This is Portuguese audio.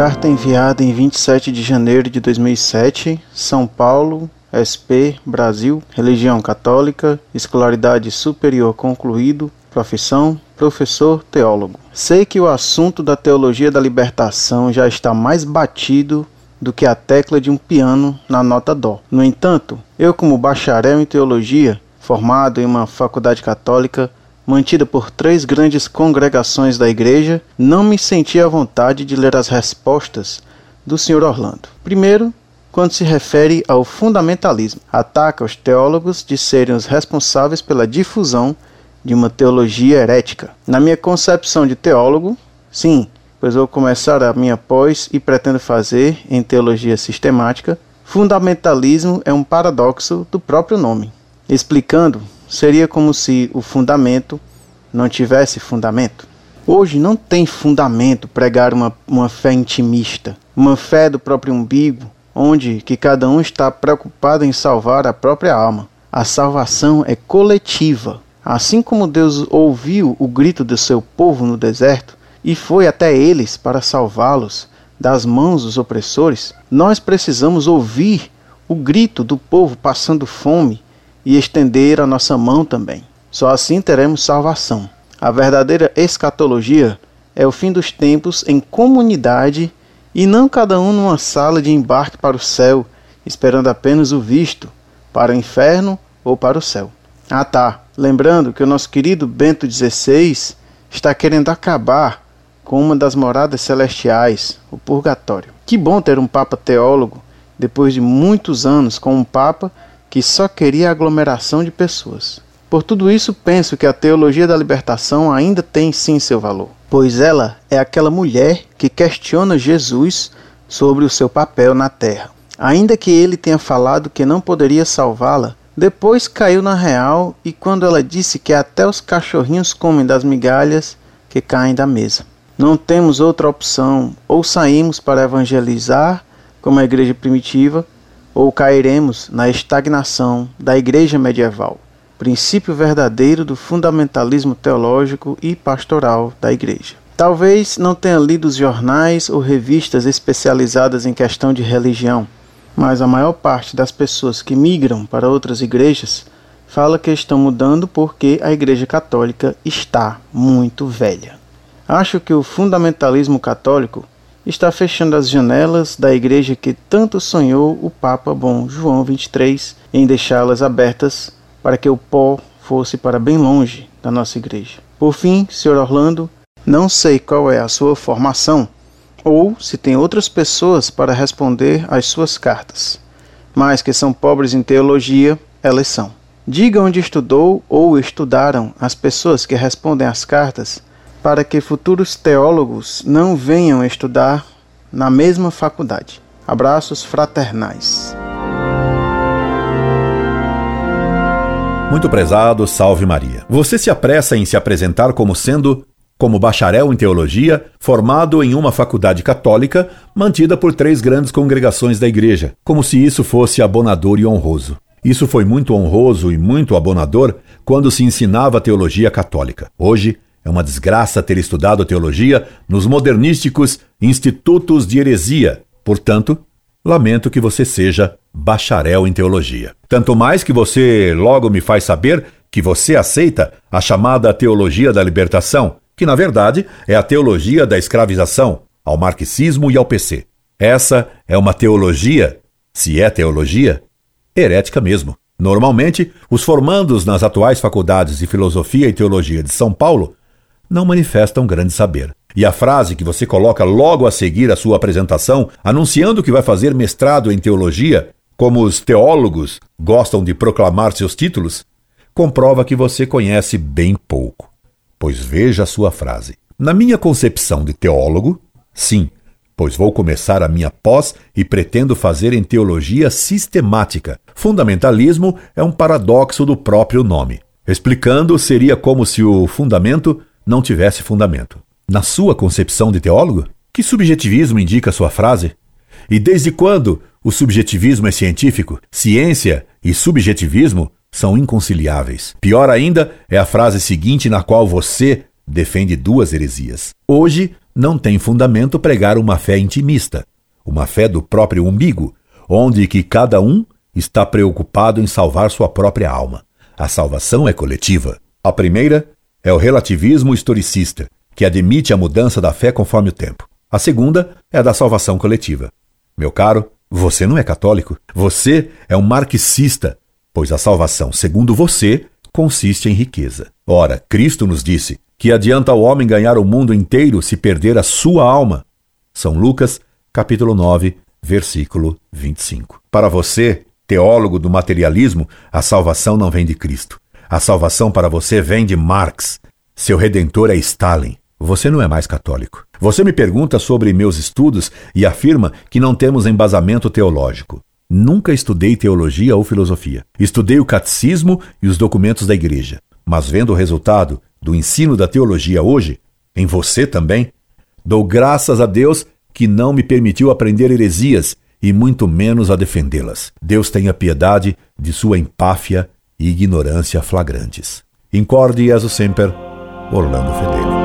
Carta enviada em 27 de janeiro de 2007, São Paulo, SP, Brasil, religião católica, escolaridade superior concluído, profissão, professor teólogo. Sei que o assunto da teologia da libertação já está mais batido do que a tecla de um piano na nota dó. No entanto, eu como bacharel em teologia, formado em uma faculdade católica, mantida por três grandes congregações da igreja, não me senti à vontade de ler as respostas do Sr. Orlando. Primeiro, quando se refere ao fundamentalismo, ataca os teólogos de serem os responsáveis pela difusão de uma teologia herética. Na minha concepção de teólogo, sim, pois vou começar a minha pós e pretendo fazer em teologia sistemática, fundamentalismo é um paradoxo do próprio nome. Explicando, seria como se o fundamento não tivesse fundamento. Hoje não tem fundamento pregar uma, uma fé intimista, uma fé do próprio umbigo, onde que cada um está preocupado em salvar a própria alma. A salvação é coletiva. Assim como Deus ouviu o grito do seu povo no deserto e foi até eles para salvá-los das mãos dos opressores, nós precisamos ouvir o grito do povo passando fome e estender a nossa mão também. Só assim teremos salvação. A verdadeira escatologia é o fim dos tempos em comunidade e não cada um numa sala de embarque para o céu, esperando apenas o visto para o inferno ou para o céu. Ah tá, lembrando que o nosso querido Bento XVI está querendo acabar com uma das moradas celestiais, o purgatório. Que bom ter um papa teólogo depois de muitos anos com um papa que só queria aglomeração de pessoas. Por tudo isso, penso que a teologia da libertação ainda tem sim seu valor, pois ela é aquela mulher que questiona Jesus sobre o seu papel na terra. Ainda que ele tenha falado que não poderia salvá-la, depois caiu na real e quando ela disse que até os cachorrinhos comem das migalhas que caem da mesa. Não temos outra opção, ou saímos para evangelizar, como a igreja primitiva, ou cairemos na estagnação da Igreja medieval, princípio verdadeiro do fundamentalismo teológico e pastoral da Igreja. Talvez não tenha lido os jornais ou revistas especializadas em questão de religião, mas a maior parte das pessoas que migram para outras igrejas fala que estão mudando porque a Igreja Católica está muito velha. Acho que o fundamentalismo católico está fechando as janelas da igreja que tanto sonhou o Papa Bom João XXIII em deixá-las abertas para que o pó fosse para bem longe da nossa igreja. Por fim, Sr. Orlando, não sei qual é a sua formação ou se tem outras pessoas para responder às suas cartas, mas que são pobres em teologia, elas são. Diga onde estudou ou estudaram as pessoas que respondem às cartas para que futuros teólogos não venham estudar na mesma faculdade. Abraços fraternais. Muito prezado, salve Maria. Você se apressa em se apresentar como sendo como bacharel em teologia, formado em uma faculdade católica, mantida por três grandes congregações da igreja, como se isso fosse abonador e honroso. Isso foi muito honroso e muito abonador quando se ensinava teologia católica. Hoje, é uma desgraça ter estudado teologia nos modernísticos institutos de heresia. Portanto, lamento que você seja bacharel em teologia. Tanto mais que você logo me faz saber que você aceita a chamada teologia da libertação, que na verdade é a teologia da escravização, ao marxismo e ao PC. Essa é uma teologia, se é teologia, herética mesmo. Normalmente, os formandos nas atuais faculdades de filosofia e teologia de São Paulo não manifestam grande saber. E a frase que você coloca logo a seguir a sua apresentação, anunciando que vai fazer mestrado em teologia, como os teólogos gostam de proclamar seus títulos, comprova que você conhece bem pouco. Pois veja a sua frase. Na minha concepção de teólogo, sim, pois vou começar a minha pós e pretendo fazer em teologia sistemática. Fundamentalismo é um paradoxo do próprio nome. Explicando, seria como se o fundamento não tivesse fundamento. Na sua concepção de teólogo? Que subjetivismo indica sua frase? E desde quando o subjetivismo é científico? Ciência e subjetivismo são inconciliáveis. Pior ainda é a frase seguinte, na qual você defende duas heresias. Hoje não tem fundamento pregar uma fé intimista, uma fé do próprio umbigo, onde que cada um está preocupado em salvar sua própria alma. A salvação é coletiva. A primeira é o relativismo historicista, que admite a mudança da fé conforme o tempo. A segunda é a da salvação coletiva. Meu caro, você não é católico, você é um marxista, pois a salvação, segundo você, consiste em riqueza. Ora, Cristo nos disse que adianta o homem ganhar o mundo inteiro se perder a sua alma. São Lucas, capítulo 9, versículo 25. Para você, teólogo do materialismo, a salvação não vem de Cristo. A salvação para você vem de Marx. Seu redentor é Stalin. Você não é mais católico. Você me pergunta sobre meus estudos e afirma que não temos embasamento teológico. Nunca estudei teologia ou filosofia. Estudei o catecismo e os documentos da igreja. Mas vendo o resultado do ensino da teologia hoje, em você também, dou graças a Deus que não me permitiu aprender heresias e muito menos a defendê-las. Deus tenha piedade de sua empáfia e ignorância flagrantes. Incorde Jesus Semper, Orlando Fedeli.